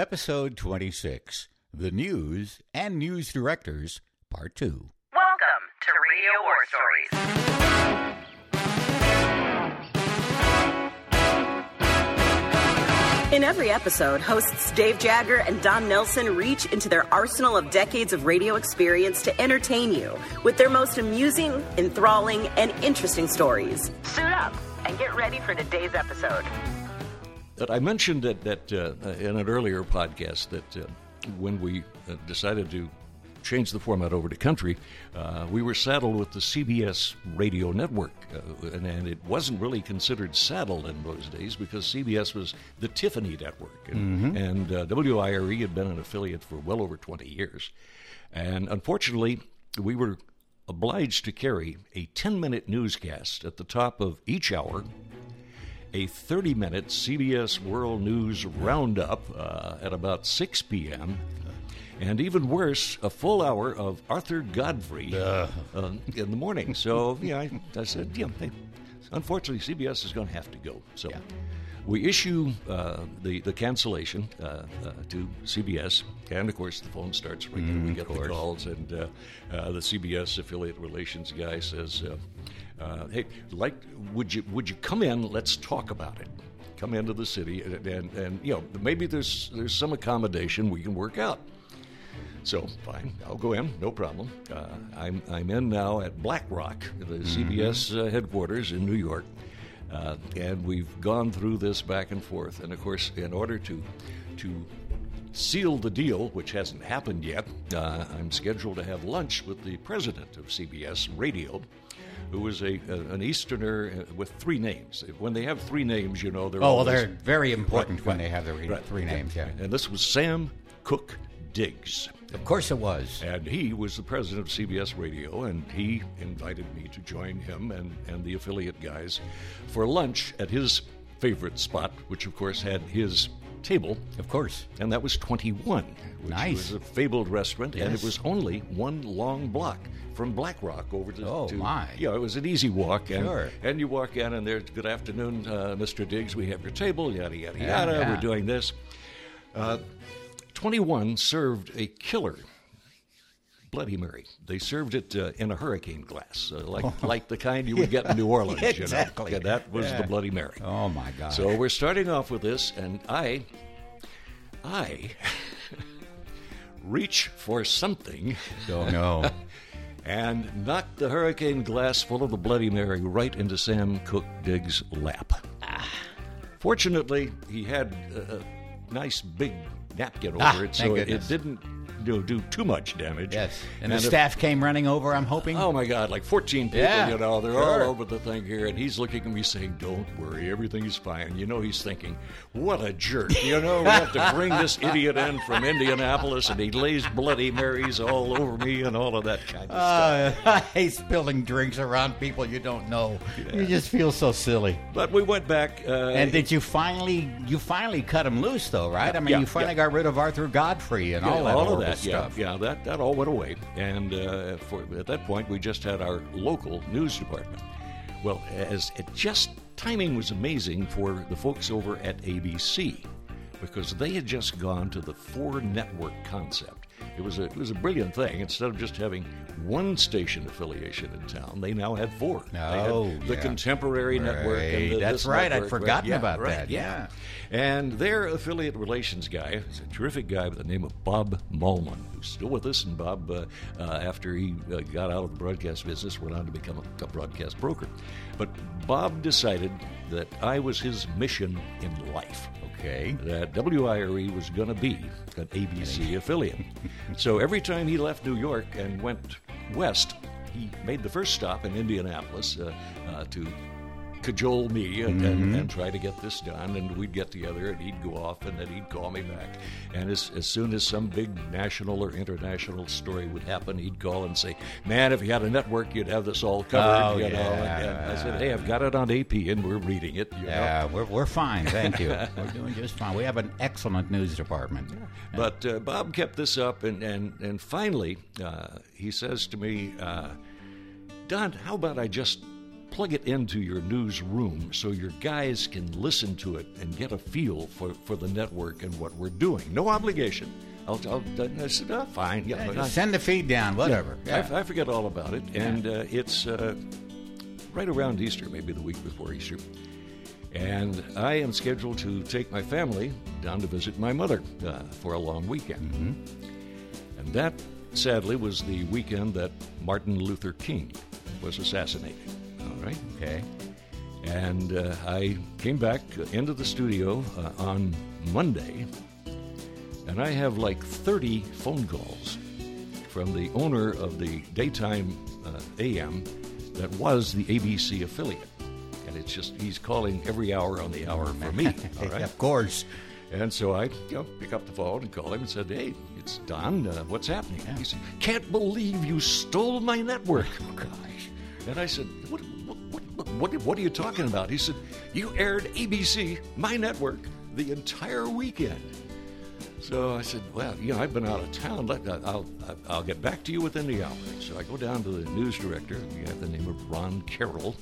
Episode 26 The News and News Directors, Part 2. Welcome to Radio War Stories. In every episode, hosts Dave Jagger and Don Nelson reach into their arsenal of decades of radio experience to entertain you with their most amusing, enthralling, and interesting stories. Suit up and get ready for today's episode. But I mentioned that, that uh, in an earlier podcast that uh, when we uh, decided to change the format over to country, uh, we were saddled with the CBS radio network. Uh, and, and it wasn't really considered saddled in those days because CBS was the Tiffany network. And, and uh, WIRE had been an affiliate for well over 20 years. And unfortunately, we were obliged to carry a 10 minute newscast at the top of each hour a 30 minute CBS World News roundup uh, at about 6 p.m. And even worse, a full hour of Arthur Godfrey uh, in the morning. So, yeah, I, I said, yeah, hey, unfortunately, CBS is going to have to go. So we issue uh, the, the cancellation uh, uh, to CBS. And of course, the phone starts ringing. we get the calls, and uh, uh, the CBS affiliate relations guy says, uh, "Hey, like, would you would you come in? Let's talk about it. Come into the city, and, and, and you know maybe there's there's some accommodation we can work out." So fine, I'll go in, no problem. Uh, I'm I'm in now at Black Rock, the CBS uh, headquarters in New York, uh, and we've gone through this back and forth. And of course, in order to to seal the deal, which hasn't happened yet, uh, I'm scheduled to have lunch with the president of CBS Radio. Who is a, a an Easterner uh, with three names? When they have three names, you know they're Oh, well, they're very important Right, when right, they have their right. three names, yeah. And this was Sam Cook Digges. Of course it was. And he was the president of CBS Radio, and he invited me to join him and, and the affiliate guys for lunch at his favorite spot, which of course had his table, Of course. and that was 21, which Nice. was a fabled restaurant, and it was only one long block from Black Rock over to. Oh, to- my. Yeah, it was an easy walk, and Sure. and you walk in, and there's good afternoon, uh, Mr. Digges. We have your table, yada yada Yeah, yada. yeah. We're doing this. Uh, 21 served a killer Bloody Mary. They served it uh, in a hurricane glass, uh, like like the kind you would get in New Orleans. you know? exactly. Yeah, that was Yeah. the Bloody Mary. Oh, my God. So we're starting off with this, and I, I reach for something oh, no. and knock the hurricane glass full of the Bloody Mary right into Sam Cook Digges' lap. Fortunately, he had a, a nice big napkin over Ah, it, so thank it didn't know, do too much damage. Yes. And the if- staff came running over, I'm hoping. Oh my God! Like 14 people, Yeah, you know, they're sure. all over the thing here, and he's looking at me saying, "Don't worry, everything's fine." You know, he's thinking, "What a jerk!" You know, we have to bring this idiot in from Indianapolis, and he lays Bloody Marys all over me and all of that kind of stuff. Uh, I hate spilling drinks around people you don't know. You just feel so silly. But we went back. Uh, And did you finally you finally cut him loose though, right? I mean, yeah, you finally yeah. got rid of Arthur Godfrey and Yeah, all that all of horrible that, stuff. yeah, yeah, that that all went away, and uh, for at that point we just had our local news department. Well, as it just timing was amazing for the folks over at ABC because they had just gone to the four network concept. It was a it was a brilliant thing. Instead of just having one station affiliation in town, they now had four. They had Oh, the yeah. contemporary network. And the, that's right, I'd network, forgotten Yeah, about right, that, yeah. and their affiliate relations guy is a terrific guy by the name of Bob Malman, who's still with us. And Bob, uh, uh, after he uh, got out of the broadcast business, went on to become a, a broadcast broker. But Bob decided that I was his mission in life. Okay. That WIRE was going to be an ABC affiliate. So every time he left New York and went west, he made the first stop in Indianapolis uh, uh, to cajole me and, and, and try to get this done. And we'd get together, and he'd go off, and then he'd call me back. And as, as soon as some big national or international story would happen, he'd call and say, "Man, if you had a network, you'd have this all covered." Oh, you know. yeah. And, and I said, "Hey, I've got it on AP, and we're reading it." You know? Yeah, we're, we're fine, thank you. we're doing just fine. We have an excellent news department. But uh, Bob kept this up, and and and finally, uh, he says to me, uh, "Don, how about I just plug it into your newsroom so your guys can listen to it and get a feel for, for the network and what we're doing. No obligation. I'll, I'll I said, oh, fine. Yeah, Yeah, I- send the feed down, whatever. I, Yeah. I forget all about it, and uh, it's uh, right around Easter, maybe the week before Easter. And I am scheduled to take my family down to visit my mother uh, for a long weekend. And that, sadly, was the weekend that Martin Luther King was assassinated. Right. Okay. And uh, I came back into the studio uh, on Monday, and I have like 30 phone calls from the owner of the daytime uh, AM that was the ABC affiliate. And it's just, he's calling every hour on the hour for me. All right. Of course. And so I, you know, pick up the phone and call him and said, "Hey, it's Don. Uh, what's happening?" He said, "Can't believe you stole my network." Oh, gosh. And I said, what, what, what, are you talking about? He said, "You aired ABC, my network, the entire weekend." So I said, "Well, you know, I've been out of town. Let, I'll, I'll, get back to you within the hour." So I go down to the news director. We have the name of Ron Carroll.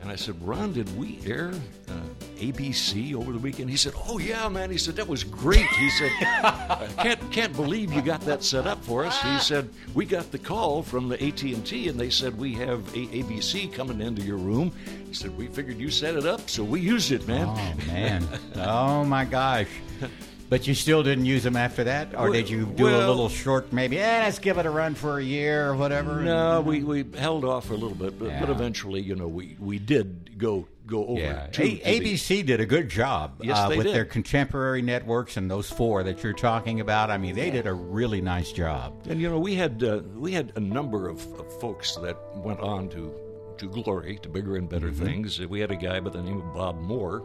And I said, Ron, did we air uh, ABC over the weekend? He said, Oh yeah, man. He said that was great. He said, can't can't believe you got that set up for us. He ah. said we got the call from the AT and they said we have a- ABC coming into your room. He said we figured you set it up, so we used it, man. Oh man. oh my gosh. But you still didn't use them after that, or did you do a little short? Maybe, yeah, let's give it a run for a year or whatever. No, we, we held off for a little bit, but, but eventually, you know, we, we did go go over Yeah, to, A- to the- ABC did a good job Yes, uh, with did. their contemporary networks and those four that you're talking about. I mean, they did a really nice job. And you know, we had uh, we had a number of, of folks that went on to to glory, to bigger and better things. We had a guy by the name of Bob Moore,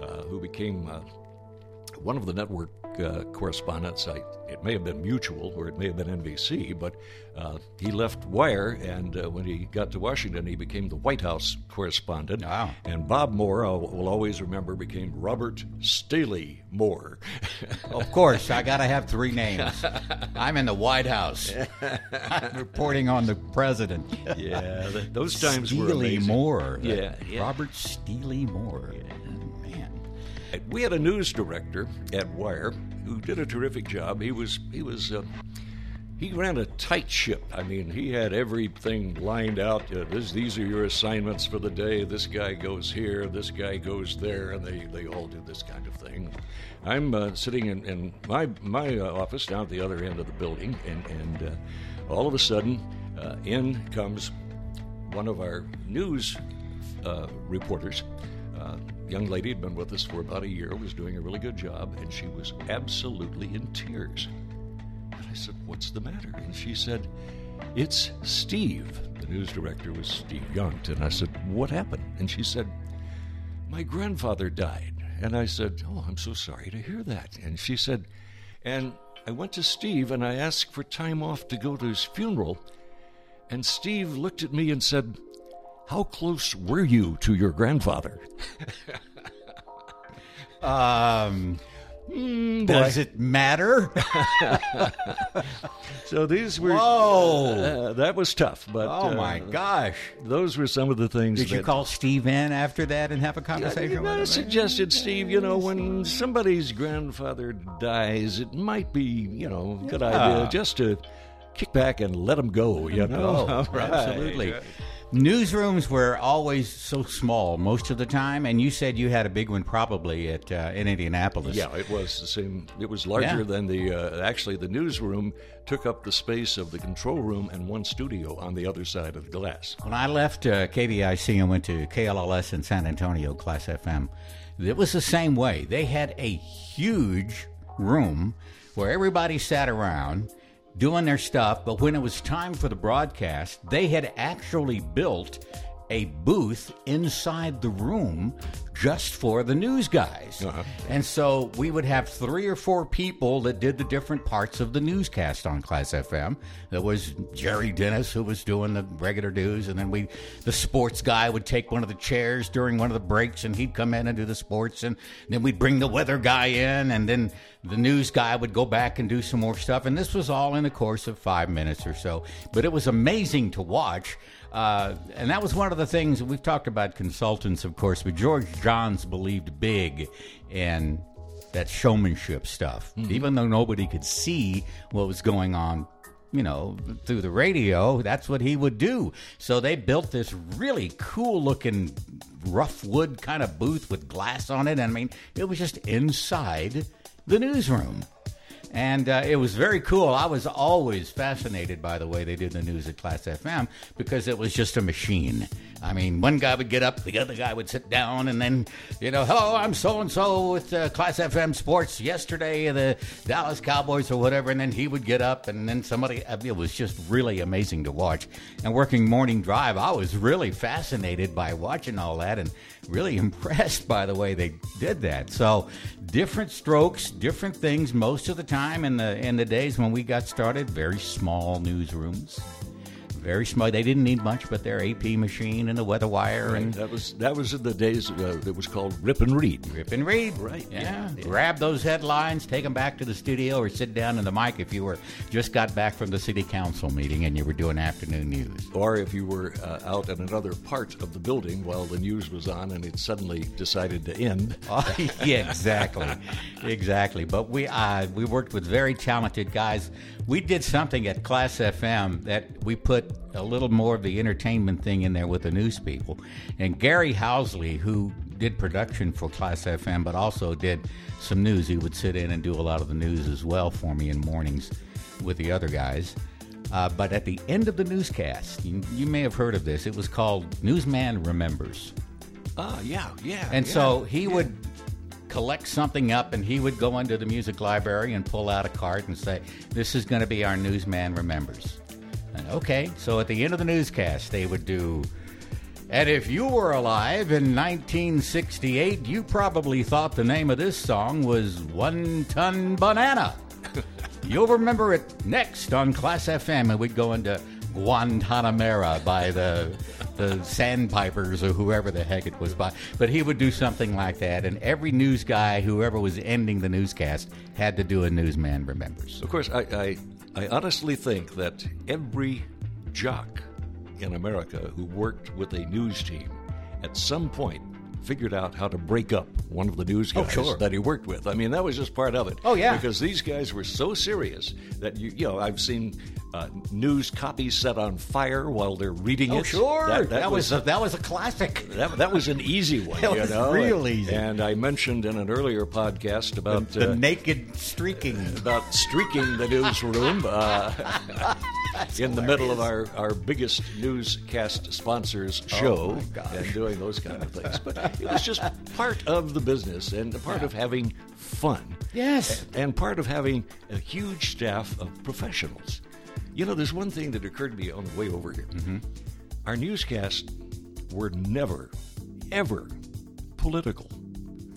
uh, who became uh, one of the network uh, correspondents. I, it may have been Mutual or it may have been NBC, but uh, he left Wire, and uh, when he got to Washington, he became the White House correspondent. Wow. And Bob Moore, I will always remember, became Robert Staley Moore. Of course, I got to have three names. I'm in the White House. I'm reporting on the president. yeah, th- those times were Steely amazing. Moore. Yeah, yeah. Robert Steely Moore. Man. We had a news director at Wire who did a terrific job. He was he was uh, he ran a tight ship. I mean, he had everything lined out. Uh, this, these are your assignments for the day. This guy goes here. This guy goes there, and they, they all do this kind of thing. I'm uh, sitting in, in my my uh, office down at the other end of the building, and and uh, all of a sudden, uh, in comes one of our news reporters. Young lady had been with us for about a year, was doing a really good job, and she was absolutely in tears. And I said, What's the matter? And she said, It's Steve. The news director was Steve Yount. And I said, What happened? And she said, My grandfather died. And I said, Oh, I'm so sorry to hear that. And she said, And I went to Steve and I asked for time off to go to his funeral. And Steve looked at me and said, How close were you to your grandfather? Um, Mm, does it matter? So these were. Whoa. Uh, that was tough, but. oh, uh, my gosh. Those were some of the things Did you call Steve in after that and have a conversation I, with him? I suggested, Steve, you know, when somebody's grandfather dies, it might be, you know, a good Yeah. idea just to kick back and let him go, you know? Oh, Right. absolutely. Newsrooms were always so small most of the time, and you said you had a big one probably at uh, in Indianapolis. Yeah, it was the same. It was larger Yeah. than the. Uh, actually, the newsroom took up the space of the control room and one studio on the other side of the glass. When I left uh, KVIC and went to KLLS in San Antonio, Class FM, it was the same way. They had a huge room where everybody sat around doing their stuff, but when it was time for the broadcast, they had actually built a booth inside the room just for the news guys. Uh-huh. And so we would have three or four people that did the different parts of the newscast on Class FM. There was Jerry Dennis who was doing the regular news, and then we, the sports guy, would take one of the chairs during one of the breaks, and he'd come in and do the sports, and then we'd bring the weather guy in, and then the news guy would go back and do some more stuff. And this was all in the course of five minutes or so. But it was amazing to watch. Uh, and that was one of the things we've talked about consultants, of course, but George Johns believed big in that showmanship stuff. Even though nobody could see what was going on you know, through the radio, that's what he would do. So they built this really cool looking rough wood kind of booth with glass on it. And I mean, it was just inside the newsroom. And uh, it was very cool. I was always fascinated by the way they did the news at Class FM because it was just a machine. I mean, one guy would get up, the other guy would sit down, and then, you know, hello, I'm so and so with uh, Class FM Sports. Yesterday, the Dallas Cowboys or whatever, and then he would get up, and then somebody. Mean, It was just really amazing to watch. And working morning drive, I was really fascinated by watching all that, and really impressed by the way they did that. So, different strokes, different things. Most of the time in the in the days when we got started, very small newsrooms. Very small. They didn't need much, but their AP machine and the weather wire and That was that was in the days uh, that was called rip and read. Rip and read. Right, Yeah. yeah, yeah. Grab those headlines, take them back to the studio, or sit down in the mic if you were just got back from the city council meeting and you were doing afternoon news. Or if you were uh, out in another part of the building while the news was on and it suddenly decided to end. Oh, yeah, exactly, exactly. But we uh, we worked with very talented guys. We did something at Class FM that we put a little more of the entertainment thing in there with the news people. And Gary Housley, who did production for Class FM, but also did some news, he would sit in and do a lot of the news as well for me in mornings with the other guys. Uh, but at the end of the newscast, you, you may have heard of this. It was called Newsman Remembers. Ah, yeah, yeah. And yeah. so he would collect something up and he would go into the music library and pull out a card and say, This is going to be our newsman remembers. And okay, so at the end of the newscast, they would do. And if you were alive in 1968, you probably thought the name of this song was One Ton Banana. You'll remember it next on Class FM, and we'd go into Guantanamera by the the Sandpipers or whoever the heck it was by. But he would do something like that, and every news guy, whoever was ending the newscast, had to do a newsman remembers. Of course, I, I, I honestly think that every jock in America who worked with a news team at some point figured out how to break up one of the news Oh, guys sure. that he worked with. I mean, that was just part of it. Oh, yeah. Because these guys were so serious that, you, you know, I've seen uh, news copies set on fire while they're reading Oh, it. sure, That, that, that was, was a, that was a classic. that, that was an easy one, That you was know, real and, easy. And I mentioned in an earlier podcast about the uh, naked streaking. about streaking the newsroom uh, in the middle of our, our biggest newscast sponsors show Oh, and doing those kind of things. But it was just part of the business and part of having fun. Yes. And part of having a huge staff of professionals. You know, there's one thing that occurred to me on the way over here. Mm-hmm. Our newscasts were never, ever political.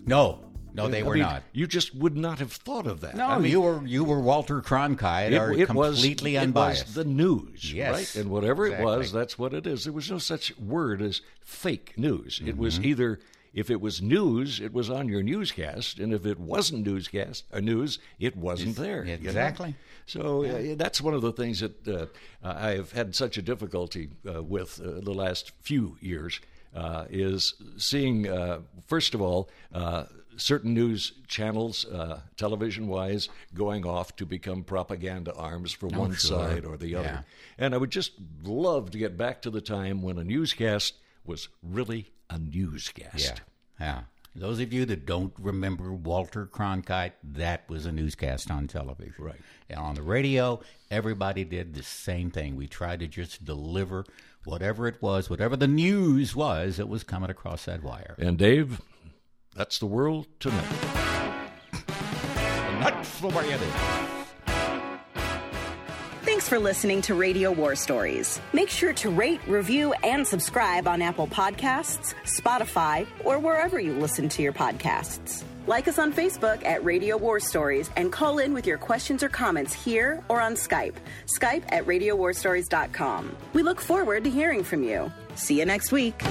No, no, they I were mean, not. You just would not have thought of that. No, I mean, you were you were Walter Cronkite, it, or it was completely it unbiased. was the news, Yes, right? And whatever it was, that's what it is. There was no such word as fake news. It was Mm-hmm. either if it was news, it was on your newscast, and if it wasn't newscast or news, it wasn't there. you know? exactly. So uh, that's one of the things that uh, I have had such a difficulty uh, with uh, the last few years uh, is seeing, uh, first of all, uh, certain news channels, uh, television wise, going off to become propaganda arms for one Oh, sure. side or the other. Yeah. And I would just love to get back to the time when a newscast was really a newscast. Yeah, yeah. Those of you that don't remember Walter Cronkite, that was a newscast on television. Right. And on the radio, everybody did the same thing. We tried to just deliver whatever it was, whatever the news was that was coming across that wire. And Dave, that's the world tonight. That's the way. Thanks for listening to Radio War Stories. Make sure to rate, review, and subscribe on Apple Podcasts, Spotify, or wherever you listen to your podcasts. Like us on Facebook at Radio War Stories and call in with your questions or comments here or on Skype. Skype at radiowarstories.com. We look forward to hearing from you. See you next week.